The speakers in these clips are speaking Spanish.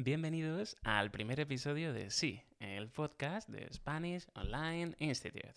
Bienvenidos al primer episodio de Sí, el podcast de Spanish Online Institute.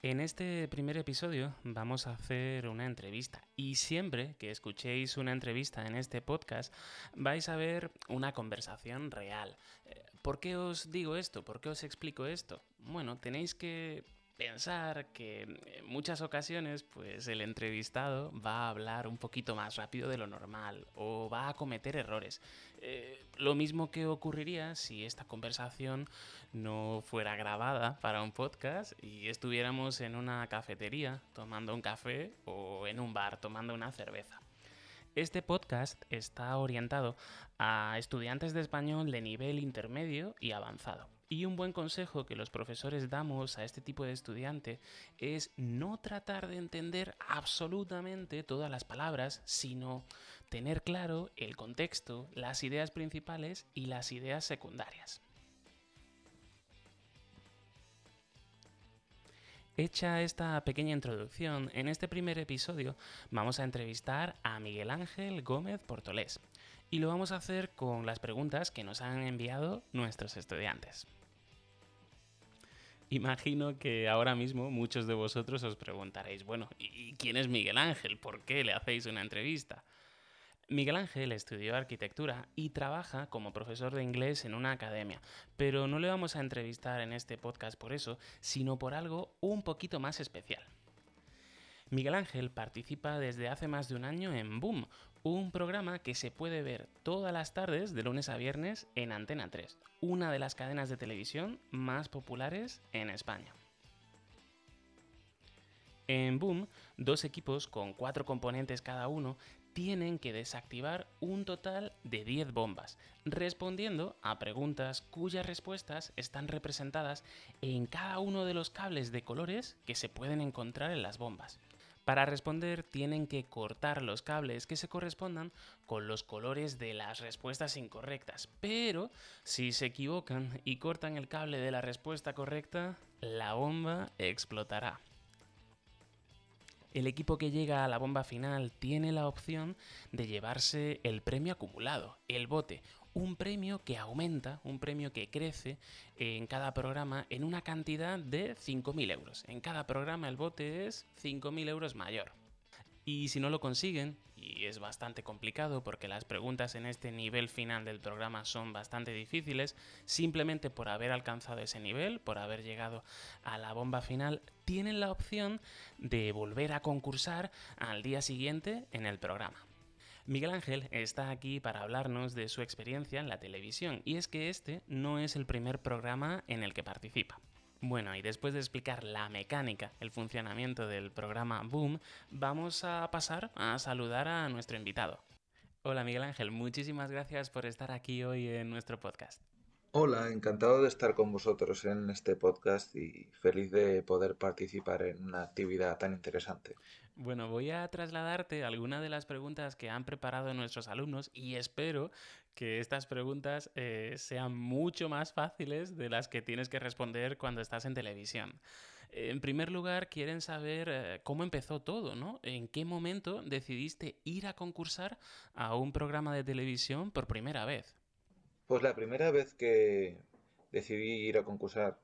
En este primer episodio vamos a hacer una entrevista y siempre que escuchéis una entrevista en este podcast vais a ver una conversación real. Eh, ¿Por qué os digo esto? ¿Por qué os explico esto? Bueno, tenéis que pensar que en muchas ocasiones pues el entrevistado va a hablar un poquito más rápido de lo normal o va a cometer errores. Eh, lo mismo que ocurriría si esta conversación no fuera grabada para un podcast y estuviéramos en una cafetería tomando un café o en un bar tomando una cerveza. Este podcast está orientado a estudiantes de español de nivel intermedio y avanzado. Y un buen consejo que los profesores damos a este tipo de estudiante es no tratar de entender absolutamente todas las palabras, sino tener claro el contexto, las ideas principales y las ideas secundarias. Hecha esta pequeña introducción, en este primer episodio vamos a entrevistar a Miguel Ángel Gómez Portolés y lo vamos a hacer con las preguntas que nos han enviado nuestros estudiantes. Imagino que ahora mismo muchos de vosotros os preguntaréis, bueno, ¿y quién es Miguel Ángel? ¿Por qué le hacéis una entrevista? Miguel Ángel estudió arquitectura y trabaja como profesor de inglés en una academia, pero no le vamos a entrevistar en este podcast por eso, sino por algo un poquito más especial. Miguel Ángel participa desde hace más de un año en Boom, un programa que se puede ver todas las tardes de lunes a viernes en Antena 3, una de las cadenas de televisión más populares en España. En Boom, dos equipos con cuatro componentes cada uno tienen que desactivar un total de 10 bombas, respondiendo a preguntas cuyas respuestas están representadas en cada uno de los cables de colores que se pueden encontrar en las bombas. Para responder tienen que cortar los cables que se correspondan con los colores de las respuestas incorrectas, pero si se equivocan y cortan el cable de la respuesta correcta, la bomba explotará. El equipo que llega a la bomba final tiene la opción de llevarse el premio acumulado, el bote, un premio que aumenta, un premio que crece en cada programa en una cantidad de 5.000 euros. En cada programa el bote es 5.000 euros mayor. Y si no lo consiguen, y es bastante complicado porque las preguntas en este nivel final del programa son bastante difíciles, simplemente por haber alcanzado ese nivel, por haber llegado a la bomba final, tienen la opción de volver a concursar al día siguiente en el programa. Miguel Ángel está aquí para hablarnos de su experiencia en la televisión y es que este no es el primer programa en el que participa. Bueno, y después de explicar la mecánica, el funcionamiento del programa Boom, vamos a pasar a saludar a nuestro invitado. Hola Miguel Ángel, muchísimas gracias por estar aquí hoy en nuestro podcast. Hola, encantado de estar con vosotros en este podcast y feliz de poder participar en una actividad tan interesante. Bueno, voy a trasladarte algunas de las preguntas que han preparado nuestros alumnos y espero que estas preguntas eh, sean mucho más fáciles de las que tienes que responder cuando estás en televisión. En primer lugar, quieren saber eh, cómo empezó todo, ¿no? ¿En qué momento decidiste ir a concursar a un programa de televisión por primera vez? Pues la primera vez que decidí ir a concursar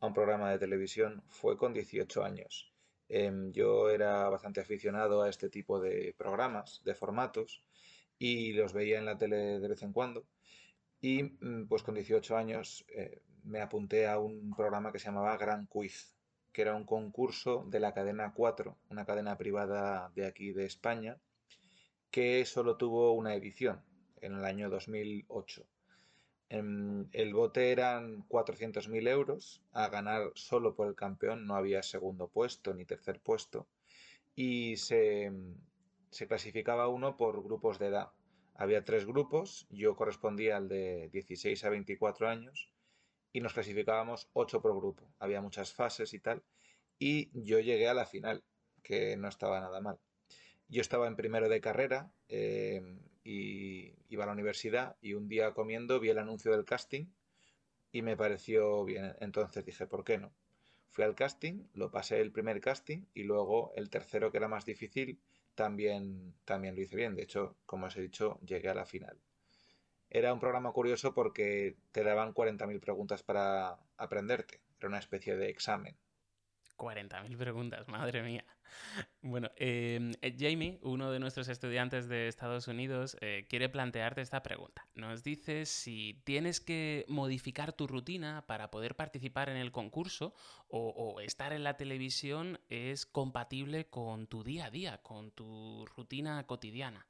a un programa de televisión fue con 18 años. Em, yo era bastante aficionado a este tipo de programas, de formatos, y los veía en la tele de vez en cuando. Y mm, pues con 18 años eh, me apunté a un programa que se llamaba Gran Quiz, que era un concurso de la cadena 4, una cadena privada de aquí de España, que solo tuvo una edición en el año 2008. Em, el bote eran 400.000 euros a ganar solo por el campeón, no había segundo puesto ni tercer puesto. Y se, se clasificaba uno por grupos de edad. Había tres grupos, yo correspondía al de 16 a 24 años y nos clasificábamos 8 por grupo. Había muchas fases y tal. Y yo llegué a la final, que no estaba nada mal. Yo estaba en primero de carrera eh, y iba a la universidad y un día comiendo vi el anuncio del casting y me pareció bien. Entonces dije, ¿por qué no? Fui al casting, lo pasé el primer casting y luego el tercero, que era más difícil, también, también lo hice bien. De hecho, como os he dicho, llegué a la final. Era un programa curioso porque te daban 40.000 preguntas para aprenderte. Era una especie de examen. 40.000 preguntas, madre mía. Bueno, em, eh, Jamie, uno de nuestros estudiantes de Estados Unidos, eh, quiere plantearte esta pregunta. Nos dice si tienes que modificar tu rutina para poder participar en el concurso o, o estar en la televisión es compatible con tu día a día, con tu rutina cotidiana.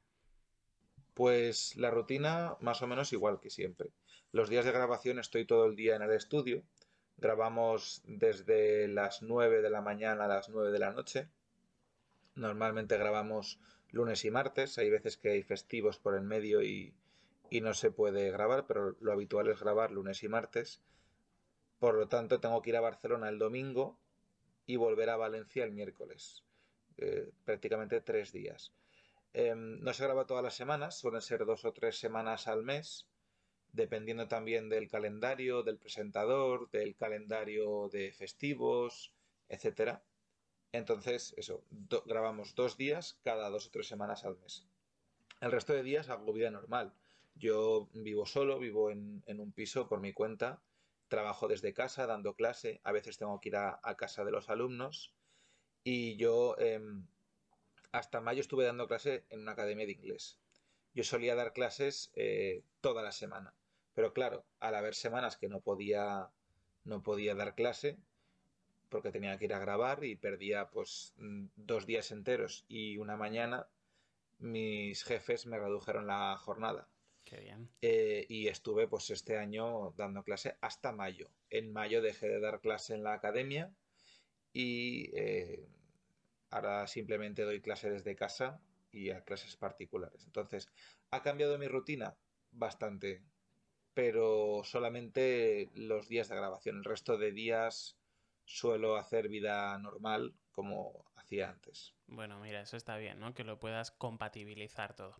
Pues la rutina más o menos igual que siempre. Los días de grabación estoy todo el día en el estudio. Grabamos desde las 9 de la mañana a las 9 de la noche Normalmente grabamos lunes y martes, hay veces que hay festivos por el medio y, no se puede grabar, pero lo habitual es grabar lunes y martes. Por lo tanto, tengo que ir a Barcelona el domingo y volver a Valencia el miércoles. Eh, prácticamente tres días. Em, no se graba todas las semanas, suelen ser dos o tres semanas al mes, dependiendo también del calendario, del presentador, del calendario de festivos, etcétera. Entonces, eso, grabamos dos días cada dos o tres semanas al mes. El resto de días hago vida normal. Yo vivo solo, vivo en, un piso por mi cuenta, trabajo desde casa dando clase, a veces tengo que ir a, casa de los alumnos y yo em, hasta mayo estuve dando clase en una academia de inglés. Yo solía dar clases eh, toda la semana, pero claro, al haber semanas que no podía, no podía dar clase, porque tenía que ir a grabar y perdía pues mm, dos días enteros y una mañana mis jefes me redujeron la jornada. Qué bien. Eh, y estuve pues este año dando clase hasta mayo. En mayo dejé de dar clase en la academia y eh, ahora simplemente doy clase desde casa y a clases particulares. Entonces, ¿ha cambiado mi rutina? Bastante. Pero solamente los días de grabación. El resto de días suelo hacer vida normal como hacía antes. Bueno, mira, eso está bien, ¿no? Que lo puedas compatibilizar todo.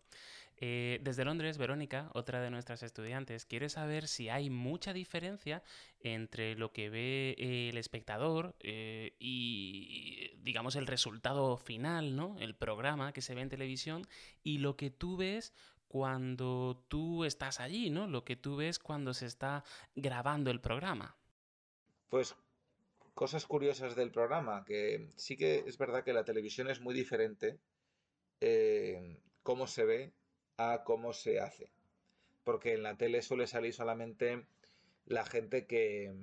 Eh, desde Londres, Verónica, otra de nuestras estudiantes, quiere saber si hay mucha diferencia entre lo que ve el espectador eh, y, digamos, el resultado final, ¿no? El programa que se ve en televisión y lo que tú ves cuando tú estás allí, ¿no? Lo que tú ves cuando se está grabando el programa. Pues cosas curiosas del programa, que sí que es verdad que la televisión es muy diferente eh, cómo se ve a cómo se hace. Porque en la tele suele salir solamente la gente que,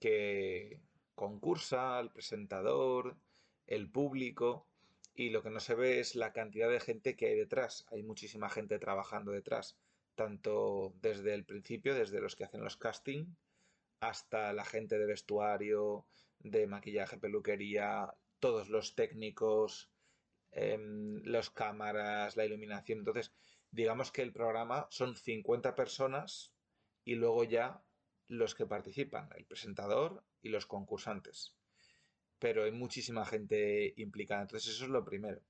que concursa, el presentador, el público, y lo que no se ve es la cantidad de gente que hay detrás. Hay muchísima gente trabajando detrás, tanto desde el principio, desde los que hacen los castings, hasta la gente de vestuario, de maquillaje, peluquería, todos los técnicos, em, los cámaras, la iluminación. Entonces, digamos que el programa son 50 personas y luego ya los que participan, el presentador y los concursantes. Pero hay muchísima gente implicada. Entonces, eso es lo primero.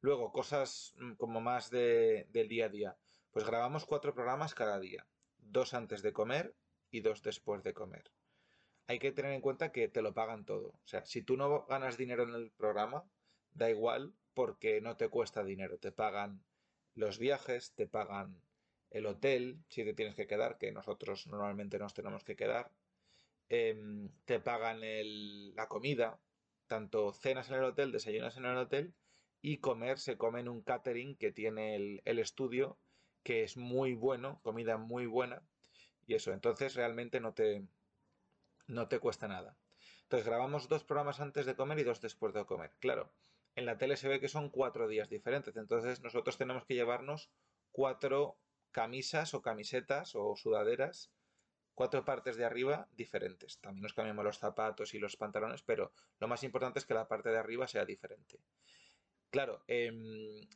Luego, cosas mm, como más de, del día a día. Pues grabamos cuatro programas cada día. Dos antes de comer y dos después de comer. Hay que tener en cuenta que te lo pagan todo. O sea, si tú no ganas dinero en el programa, da igual porque no te cuesta dinero. Te pagan los viajes, te pagan el hotel, si te tienes que quedar, que nosotros normalmente nos tenemos que quedar. Em, te pagan la comida, tanto cenas en el hotel, desayunas en el hotel y comer se come en un catering que tiene el, el estudio, que es muy bueno, comida muy buena y eso, entonces realmente no te, no te cuesta nada. Entonces grabamos dos programas antes de comer y dos después de comer. Claro, en la tele se ve que son cuatro días diferentes, entonces nosotros tenemos que llevarnos cuatro camisas o camisetas o sudaderas, cuatro partes de arriba diferentes. También nos cambiamos los zapatos y los pantalones, pero lo más importante es que la parte de arriba sea diferente. Claro, em,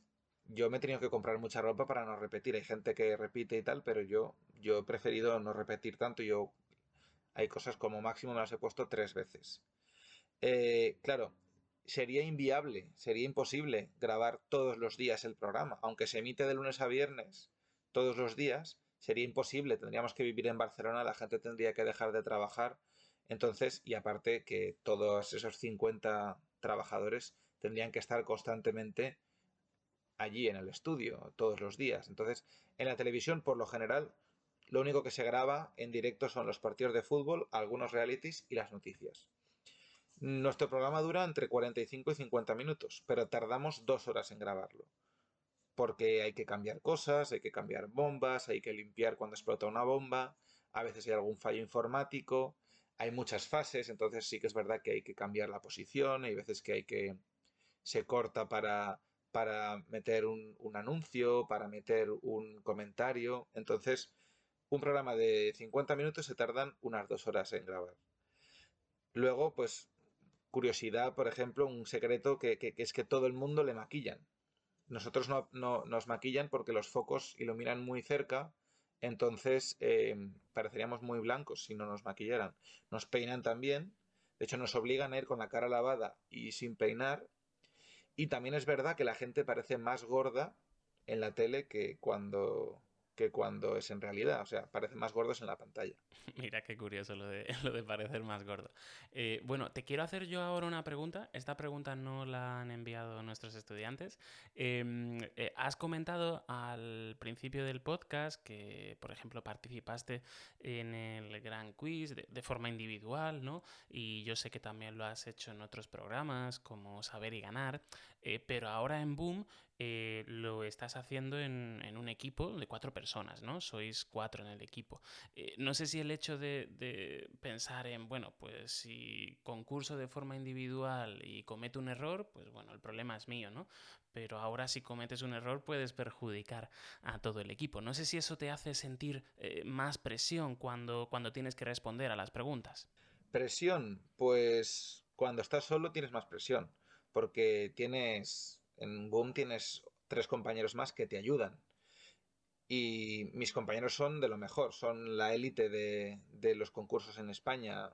yo me he tenido que comprar mucha ropa para no repetir. Hay gente que repite y tal, pero yo, yo he preferido no repetir tanto. Yo hay cosas como máximo me las he puesto tres veces. Eh, claro, sería inviable, sería imposible grabar todos los días el programa. Aunque se emite de lunes a viernes todos los días, sería imposible. Tendríamos que vivir en Barcelona, la gente tendría que dejar de trabajar Entonces, y aparte que todos esos 50 trabajadores tendrían que estar constantemente allí en el estudio, todos los días. Entonces, en la televisión, por lo general, lo único que se graba en directo son los partidos de fútbol, algunos realities y las noticias. Nuestro programa dura entre 45 y 50 minutos, pero tardamos dos horas en grabarlo. Porque hay que cambiar cosas, hay que cambiar bombas, hay que limpiar cuando explota una bomba, a veces hay algún fallo informático, hay muchas fases, entonces sí que es verdad que hay que cambiar la posición, hay veces que hay que se corta para, para meter un, un anuncio, para meter un comentario. Entonces, un programa de 50 minutos se tardan unas dos horas en grabar. Luego, pues curiosidad, por ejemplo, un secreto que, es que todo el mundo le maquillan. Nosotros no, nos maquillan porque los focos iluminan muy cerca, entonces em, pareceríamos muy blancos si no nos maquillaran. Nos peinan también, de hecho nos obligan a ir con la cara lavada y sin peinar. Y también es verdad que la gente parece más gorda en la tele que cuando, que cuando es en realidad. O sea, parecen más gordos en la pantalla. Mira qué curioso lo de, parecer más gordo. Eh, bueno, te quiero hacer yo ahora una pregunta. Esta pregunta no la han enviado nuestros estudiantes. Em, eh, has comentado al principio del podcast que, por ejemplo, participaste en el Gran Quiz de, forma individual, ¿no? Y yo sé que también lo has hecho en otros programas como Saber y Ganar. Eh, pero ahora en Boom eh, lo estás haciendo en, un equipo de cuatro personas, ¿no? Sois cuatro en el equipo. Eh, no sé si el hecho de, pensar en, bueno, pues si concurso de forma individual y cometo un error, pues bueno, el problema es mío, ¿no? Pero ahora si cometes un error puedes perjudicar a todo el equipo. No sé si eso te hace sentir eh, más presión cuando, cuando tienes que responder a las preguntas. Presión, pues cuando estás solo tienes más presión, porque tienes en Boom tienes tres compañeros más que te ayudan. Y mis compañeros son de lo mejor, son la élite de, los concursos en España.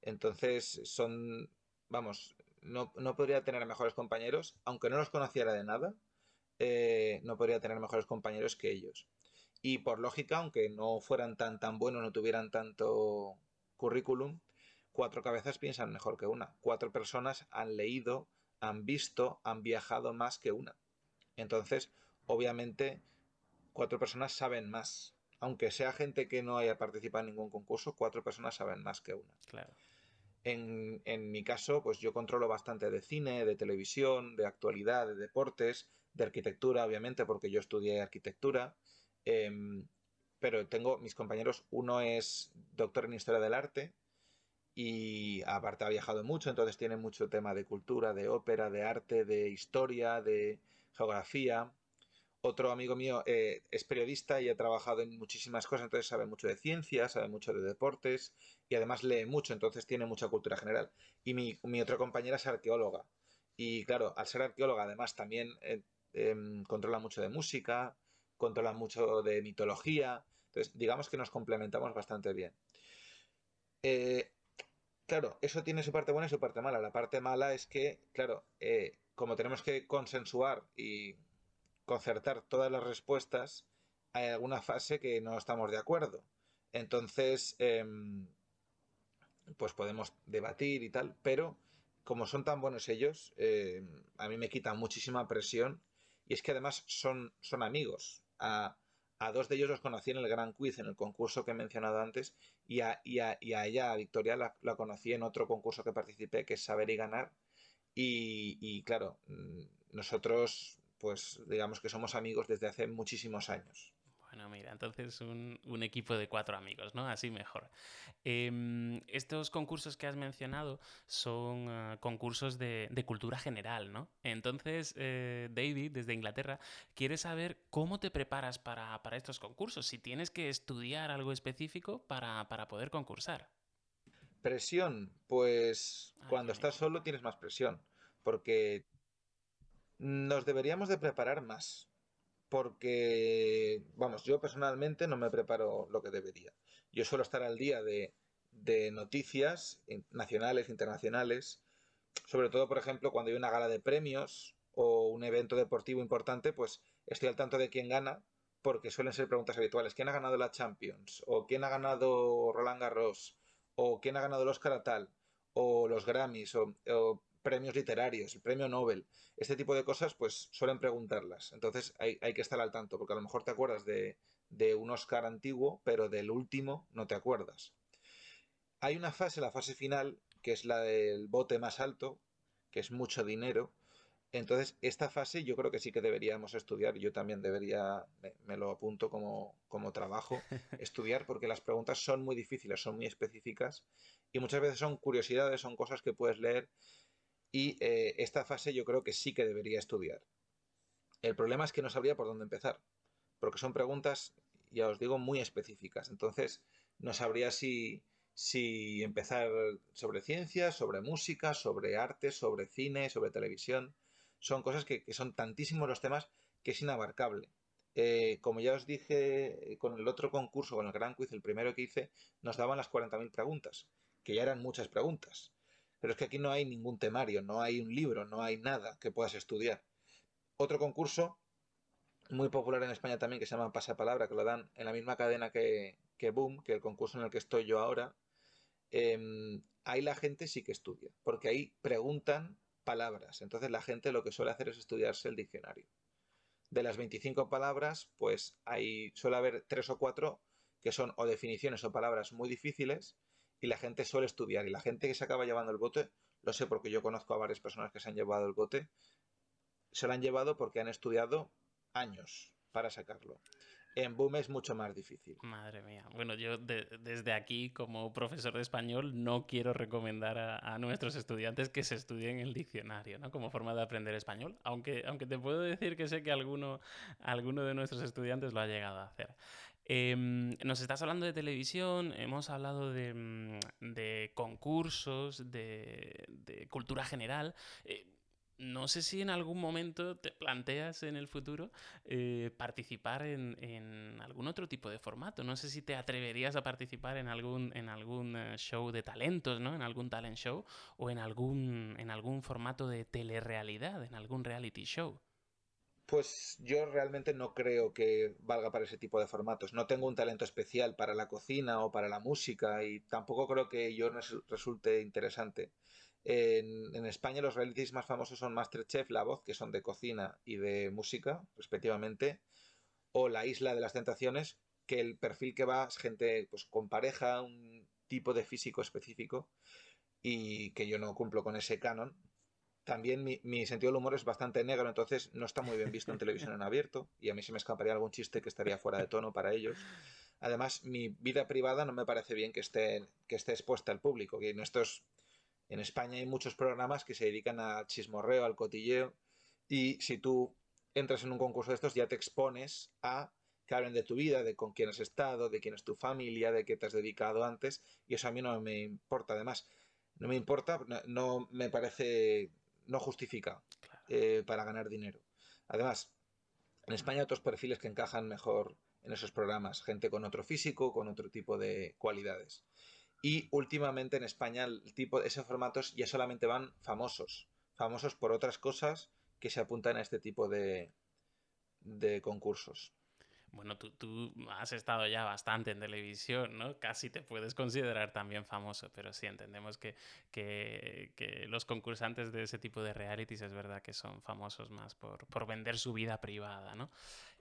Entonces son, vamos, no, podría tener mejores compañeros, aunque no los conociera de nada, eh, no podría tener mejores compañeros que ellos. Y por lógica, aunque no fueran tan tan buenos, no tuvieran tanto currículum, cuatro cabezas piensan mejor que una. Cuatro personas han leído han visto, han viajado más que una. Entonces, obviamente, cuatro personas saben más. Aunque sea gente que no haya participado en ningún concurso, cuatro personas saben más que una. Claro. En, en, mi caso, pues yo controlo bastante de cine, de televisión, de actualidad, de deportes, de arquitectura, obviamente, porque yo estudié arquitectura. Em, pero tengo mis compañeros, uno es doctor en historia del arte, y aparte ha viajado mucho, entonces tiene mucho tema de cultura, de ópera, de arte, de historia, de geografía. Otro amigo mío eh, es periodista y ha trabajado en muchísimas cosas, entonces sabe mucho de ciencia, sabe mucho de deportes y además lee mucho, entonces tiene mucha cultura general. Y mi, mi otra compañera es arqueóloga. Y claro, al ser arqueóloga además también eh, em, controla mucho de música, controla mucho de mitología. Entonces, digamos que nos complementamos bastante bien. Eh, Claro, eso tiene su parte buena y su parte mala. La parte mala es que, claro, eh, como tenemos que consensuar y concertar todas las respuestas, hay alguna fase que no estamos de acuerdo. Entonces, em, pues podemos debatir y tal, pero como son tan buenos ellos, em, a mí me quitan muchísima presión y es que además son, son amigos. A, a dos de ellos los conocí en el Gran Quiz, en el concurso que he mencionado antes, y a, y a, ella, a Victoria, la, conocí en otro concurso que participé, que es Saber y Ganar. Y, y claro, mm, nosotros, pues digamos que somos amigos desde hace muchísimos años. Bueno, mira, entonces un, un, equipo de cuatro amigos, ¿no? Así mejor. Em, estos concursos que has mencionado son ah, concursos de, de, cultura general, ¿no? Entonces, eh, David, desde Inglaterra, quiere saber cómo te preparas para, para, estos concursos, si tienes que estudiar algo específico para, para poder concursar. Presión, pues ah, cuando estás solo tienes más presión, porque nos deberíamos de preparar más porque, vamos, yo personalmente no me preparo lo que debería. Yo suelo estar al día de, noticias nacionales, internacionales, sobre todo, por ejemplo, cuando hay una gala de premios o un evento deportivo importante, pues estoy al tanto de quién gana, porque suelen ser preguntas habituales. ¿Quién ha ganado la Champions? ¿O quién ha ganado Roland Garros? o quién ha ganado el Oscar a tal, o los Grammys, o, premios literarios, el premio Nobel, este tipo de cosas, pues suelen preguntarlas. Entonces hay, que estar al tanto, porque a lo mejor te acuerdas de, de un Oscar antiguo, pero del último no te acuerdas. Hay una fase, la fase final, que es la del bote más alto, que es mucho dinero, entonces, esta fase yo creo que sí que deberíamos estudiar. Yo también debería, me, lo apunto como, como trabajo, estudiar, porque las preguntas son muy difíciles, son muy específicas y muchas veces son curiosidades, son cosas que puedes leer. Y eh, esta fase yo creo que sí que debería estudiar. El problema es que no sabría por dónde empezar, porque son preguntas, ya os digo, muy específicas. Entonces, no sabría si, si empezar sobre ciencia, sobre música, sobre arte, sobre cine, sobre televisión son cosas que, son tantísimos los temas que es inabarcable. Eh, como ya os dije con el otro concurso, con el Gran Quiz, el primero que hice, nos daban las 40.000 preguntas, que ya eran muchas preguntas. Pero es que aquí no hay ningún temario, no hay un libro, no hay nada que puedas estudiar. Otro concurso muy popular en España también, que se llama Pasapalabra, que lo dan en la misma cadena que, que Boom, que el concurso en el que estoy yo ahora, em, ahí la gente sí que estudia, porque ahí preguntan palabras. Entonces la gente lo que suele hacer es estudiarse el diccionario. De las 25 palabras, pues hay, suele haber tres o cuatro que son o definiciones o palabras muy difíciles y la gente suele estudiar. Y la gente que se acaba llevando el bote, lo sé porque yo conozco a varias personas que se han llevado el bote, se lo han llevado porque han estudiado años para sacarlo. En Boom es mucho más difícil. Madre mía. Bueno, yo desde aquí, como profesor de español, no quiero recomendar a, nuestros estudiantes que se estudien el diccionario, ¿no? Como forma de aprender español. Aunque, aunque te puedo decir que sé que alguno, alguno de nuestros estudiantes lo ha llegado a hacer. Em, nos estás hablando de televisión, hemos hablado de, mm, concursos, de, cultura general. Eh, no sé si en algún momento te planteas en el futuro eh, participar en, algún otro tipo de formato. No sé si te atreverías a participar en algún, en algún eh, show de talentos, ¿no? En algún talent show o en algún, en algún formato de telerrealidad, en algún reality show. Pues yo realmente no creo que valga para ese tipo de formatos. No tengo un talento especial para la cocina o para la música y tampoco creo que yo resulte interesante. En, España los realities más famosos son Masterchef, La Voz, que son de cocina y de música, respectivamente, o La Isla de las Tentaciones, que el perfil que va es gente pues, con pareja, un tipo de físico específico, y que yo no cumplo con ese canon. También mi, sentido del humor es bastante negro, entonces no está muy bien visto en televisión en abierto, y a mí se me escaparía algún chiste que estaría fuera de tono para ellos. Además, mi vida privada no me parece bien que esté, que esté expuesta al público, que en estos en España hay muchos programas que se dedican al chismorreo, al cotilleo, y si tú entras en un concurso de estos ya te expones a que hablen de tu vida, de con quién has estado, de quién es tu familia, de qué te has dedicado antes, y eso a mí no me importa. Además, no me importa, no, me parece, no justifica eh, para ganar dinero. Además, en España hay otros perfiles que encajan mejor en esos programas, gente con otro físico, con otro tipo de cualidades. Y últimamente en España el tipo, esos formatos ya solamente van famosos, famosos por otras cosas que se apuntan a este tipo de, de concursos. Bueno, tú, tú, has estado ya bastante en televisión, ¿no? Casi te puedes considerar también famoso, pero sí entendemos que, que, que los concursantes de ese tipo de realities es verdad que son famosos más por, por vender su vida privada, ¿no?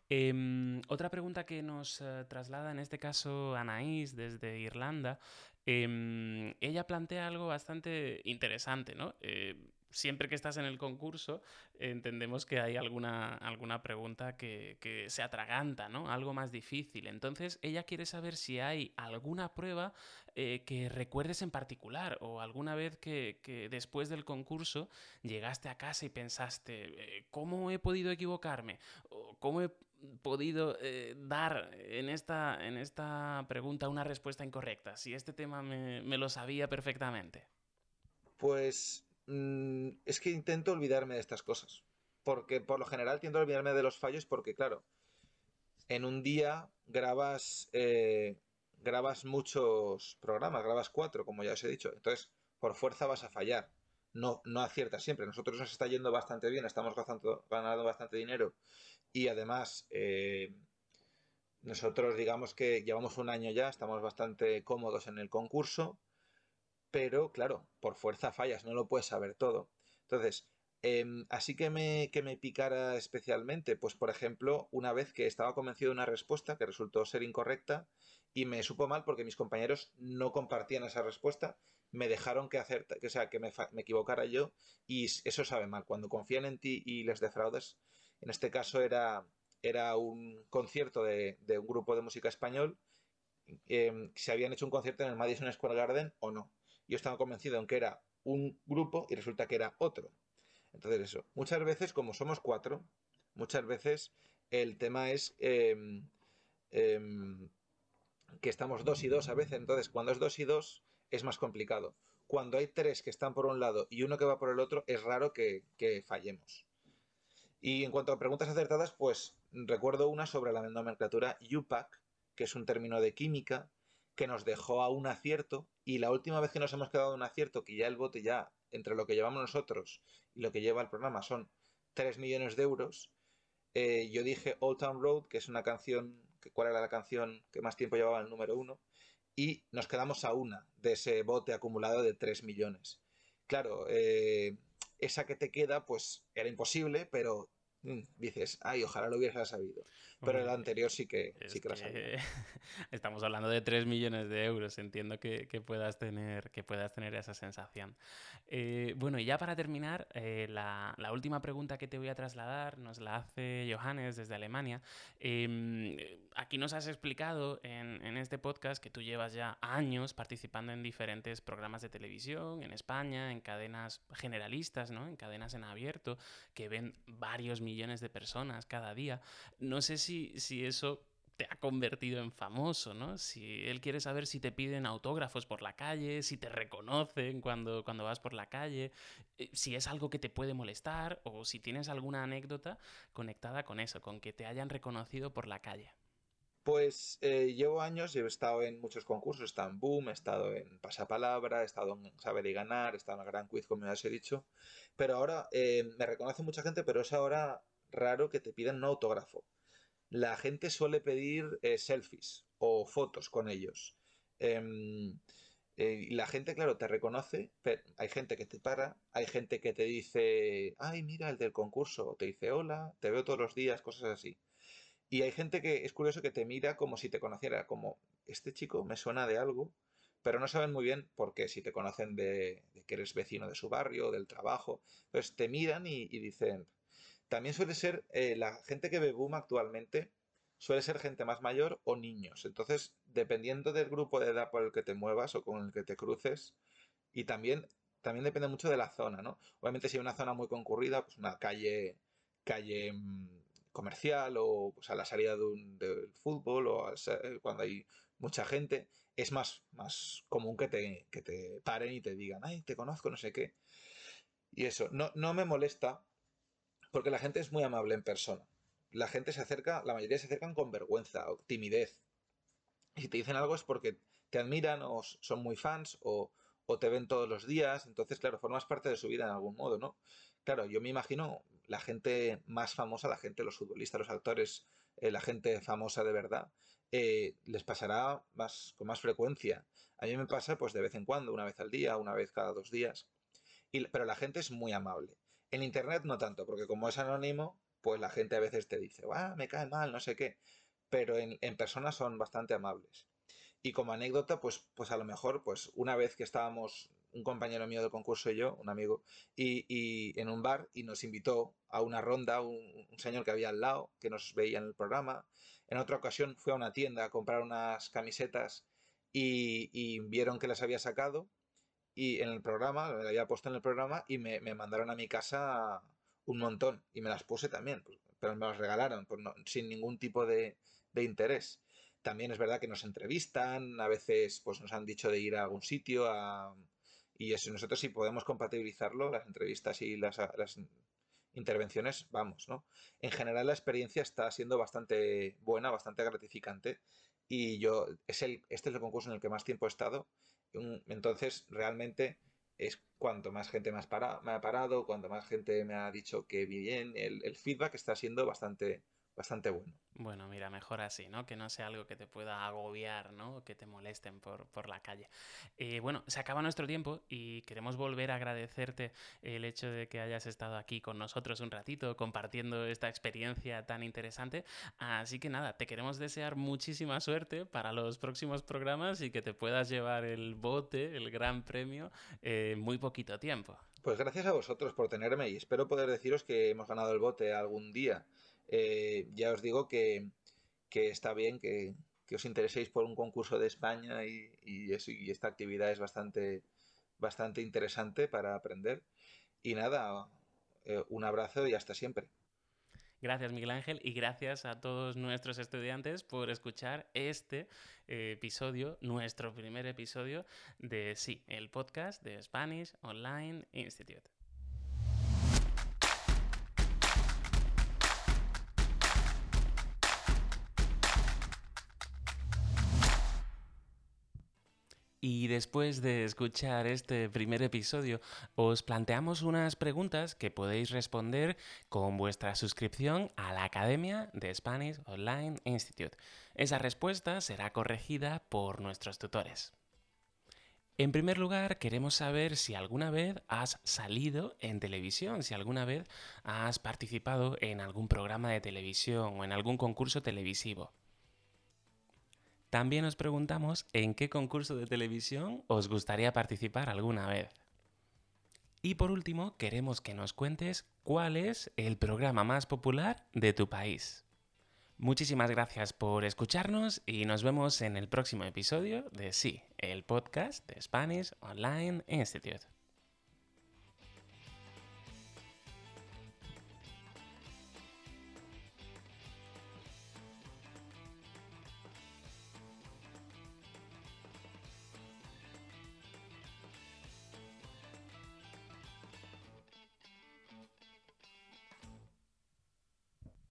Em, otra pregunta que nos eh, traslada en este caso Anaís desde Irlanda, em, ella plantea algo bastante interesante, ¿no? Eh, siempre que estás en el concurso, entendemos que hay alguna, alguna pregunta que, se atraganta, ¿no? Algo más difícil. Entonces, ella quiere saber si hay alguna prueba eh, que recuerdes en particular o alguna vez que, después del concurso llegaste a casa y pensaste, ¿cómo he podido equivocarme? ¿O ¿Cómo he podido eh, dar en esta, en esta pregunta una respuesta incorrecta? Si este tema me, lo sabía perfectamente. Pues mm, es que intento olvidarme de estas cosas. Porque por lo general tiendo a olvidarme de los fallos porque, claro, en un día grabas, eh, grabas muchos programas, grabas cuatro, como ya os he dicho. Entonces, por fuerza vas a fallar. No, no aciertas siempre. Nosotros nos está yendo bastante bien, estamos ganando bastante dinero y además eh, nosotros digamos que llevamos un año ya, estamos bastante cómodos en el concurso, pero claro, por fuerza fallas, no lo puedes saber todo. Entonces, em, así que me, que me picara especialmente, pues por ejemplo, una vez que estaba convencido de una respuesta que resultó ser incorrecta y me supo mal porque mis compañeros no compartían esa respuesta, me dejaron que hacer, que, o sea, que me, me equivocara yo y eso sabe mal. Cuando confían en ti y les defraudas, en este caso era, era un concierto de, de un grupo de música español, eh, se habían hecho un concierto en el Madison Square Garden o no. Yo estaba convencido en que era un grupo y resulta que era otro. Entonces eso, muchas veces como somos cuatro, muchas veces el tema es eh, eh, que estamos dos y dos a veces. Entonces cuando es dos y dos es más complicado. Cuando hay tres que están por un lado y uno que va por el otro, es raro que, que fallemos. Y en cuanto a preguntas acertadas, pues recuerdo una sobre la nomenclatura UPAC, que es un término de química, que nos dejó a un acierto. Y la última vez que nos hemos quedado a un acierto, que ya el bote ya, entre lo que llevamos nosotros y lo que lleva el programa, son 3 millones de euros, eh, yo dije Old Town Road, que es una canción, ¿cuál era la canción que más tiempo llevaba el número uno? Y nos quedamos a una de ese bote acumulado de 3 millones. Claro, eh, esa que te queda, pues era imposible, pero mm, dices, ay, ojalá lo hubieras sabido. Pero el anterior sí que, sí que, lo sabía. Estamos hablando de 3 millones de euros, entiendo que, puedas, tener, que puedas tener esa sensación. Eh, bueno, y ya para terminar, eh, la, última pregunta que te voy a trasladar nos la hace Johannes desde Alemania. Em, aquí nos has explicado en, en este podcast que tú llevas ya años participando en diferentes programas de televisión en España, en cadenas generalistas, ¿no? en cadenas en abierto, que ven varios millones de personas cada día. No sé si si, eso te ha convertido en famoso, ¿no? Si él quiere saber si te piden autógrafos por la calle, si te reconocen cuando, cuando vas por la calle, eh, si es algo que te puede molestar o si tienes alguna anécdota conectada con eso, con que te hayan reconocido por la calle. Pues eh, llevo años, he estado en muchos concursos, he estado en Boom, he estado en Pasapalabra, he estado en Saber y Ganar, he estado en la Gran Quiz, como ya os he dicho, pero ahora eh, me reconoce mucha gente, pero es ahora raro que te pidan un autógrafo la gente suele pedir eh, selfies o fotos con ellos. Em, eh, la gente, claro, te reconoce, pero hay gente que te para, hay gente que te dice, ay, mira el del concurso, te dice, hola, te veo todos los días, cosas así. Y hay gente que es curioso que te mira como si te conociera, como, este chico me suena de algo, pero no saben muy bien por qué, si te conocen de, que eres vecino de su barrio, del trabajo. Pues te miran y dicen, también suele ser eh, la gente que ve Boom actualmente, suele ser gente más mayor o niños. Entonces, dependiendo del grupo de edad por el que te muevas o con el que te cruces, y también, también depende mucho de la zona, ¿no? Obviamente, si hay una zona muy concurrida, pues una calle, calle mm, comercial o pues, a la salida de un, del fútbol o cuando hay mucha gente, es más, más común que te, que te paren y te digan, ay, te conozco, no sé qué. Y eso, no, no me molesta porque la gente es muy amable en persona. La gente se acerca, la mayoría se acercan con vergüenza o timidez. Y si te dicen algo es porque te admiran o son muy fans o, te ven todos los días. Entonces, claro, formas parte de su vida en algún modo, ¿no? Claro, yo me imagino la gente más famosa, la gente, los futbolistas, los actores, eh, la gente famosa de verdad, eh, les pasará más, con más frecuencia. A mí me pasa pues de vez en cuando, una vez al día, una vez cada dos días. Pero la gente es muy amable. En internet no tanto, porque como es anónimo, pues la gente a veces te dice, ah, me cae mal, no sé qué. Pero en, en persona son bastante amables. Y como anécdota, pues, pues a lo mejor, pues una vez que estábamos, un compañero mío del concurso y yo, un amigo, y, en un bar y nos invitó a una ronda, un, un, señor que había al lado, que nos veía en el programa. En otra ocasión fue a una tienda a comprar unas camisetas y, y vieron que las había sacado y en el programa, la había puesto en el programa y me, mandaron a mi casa un montón y me las puse también, pues, pero me las regalaron pues sin ningún tipo de, interés. También es verdad que nos entrevistan, a veces pues nos han dicho de ir a algún sitio y eso, nosotros si podemos compatibilizarlo, las entrevistas y las, las intervenciones, vamos, ¿no? En general la experiencia está siendo bastante buena, bastante gratificante y yo, es el, este es el concurso en el que más tiempo he estado entonces, realmente es cuanto más gente me, ha parado, cuanto más gente me ha dicho que bien, el, feedback está siendo bastante bastante bueno. Bueno, mira, mejor así, ¿no? Que no sea algo que te pueda agobiar, ¿no? Que te molesten por, por la calle. Eh, bueno, se acaba nuestro tiempo y queremos volver a agradecerte el hecho de que hayas estado aquí con nosotros un ratito compartiendo esta experiencia tan interesante. Así que nada, te queremos desear muchísima suerte para los próximos programas y que te puedas llevar el bote, el gran premio, en muy poquito tiempo. Pues gracias a vosotros por tenerme y espero poder deciros que hemos ganado el bote algún día. Eh, ya os digo que, está bien que, os intereséis por un concurso de España y, esta actividad es bastante, bastante interesante para aprender. Y nada, eh, un abrazo y hasta siempre. Gracias Miguel Ángel y gracias a todos nuestros estudiantes por escuchar este eh, episodio, nuestro primer episodio de Sí, el podcast de Spanish Online Institute. Y después de escuchar este primer episodio, os planteamos unas preguntas que podéis responder con vuestra suscripción a la Academia de Spanish Online Institute. Esa respuesta será corregida por nuestros tutores. En primer lugar, queremos saber si alguna vez has salido en televisión, si alguna vez has participado en algún programa de televisión o en algún concurso televisivo. También os preguntamos en qué concurso de televisión os gustaría participar alguna vez. Y por último, queremos que nos cuentes cuál es el programa más popular de tu país. Muchísimas gracias por escucharnos y nos vemos en el próximo episodio de Sí, el podcast de Spanish Online Institute.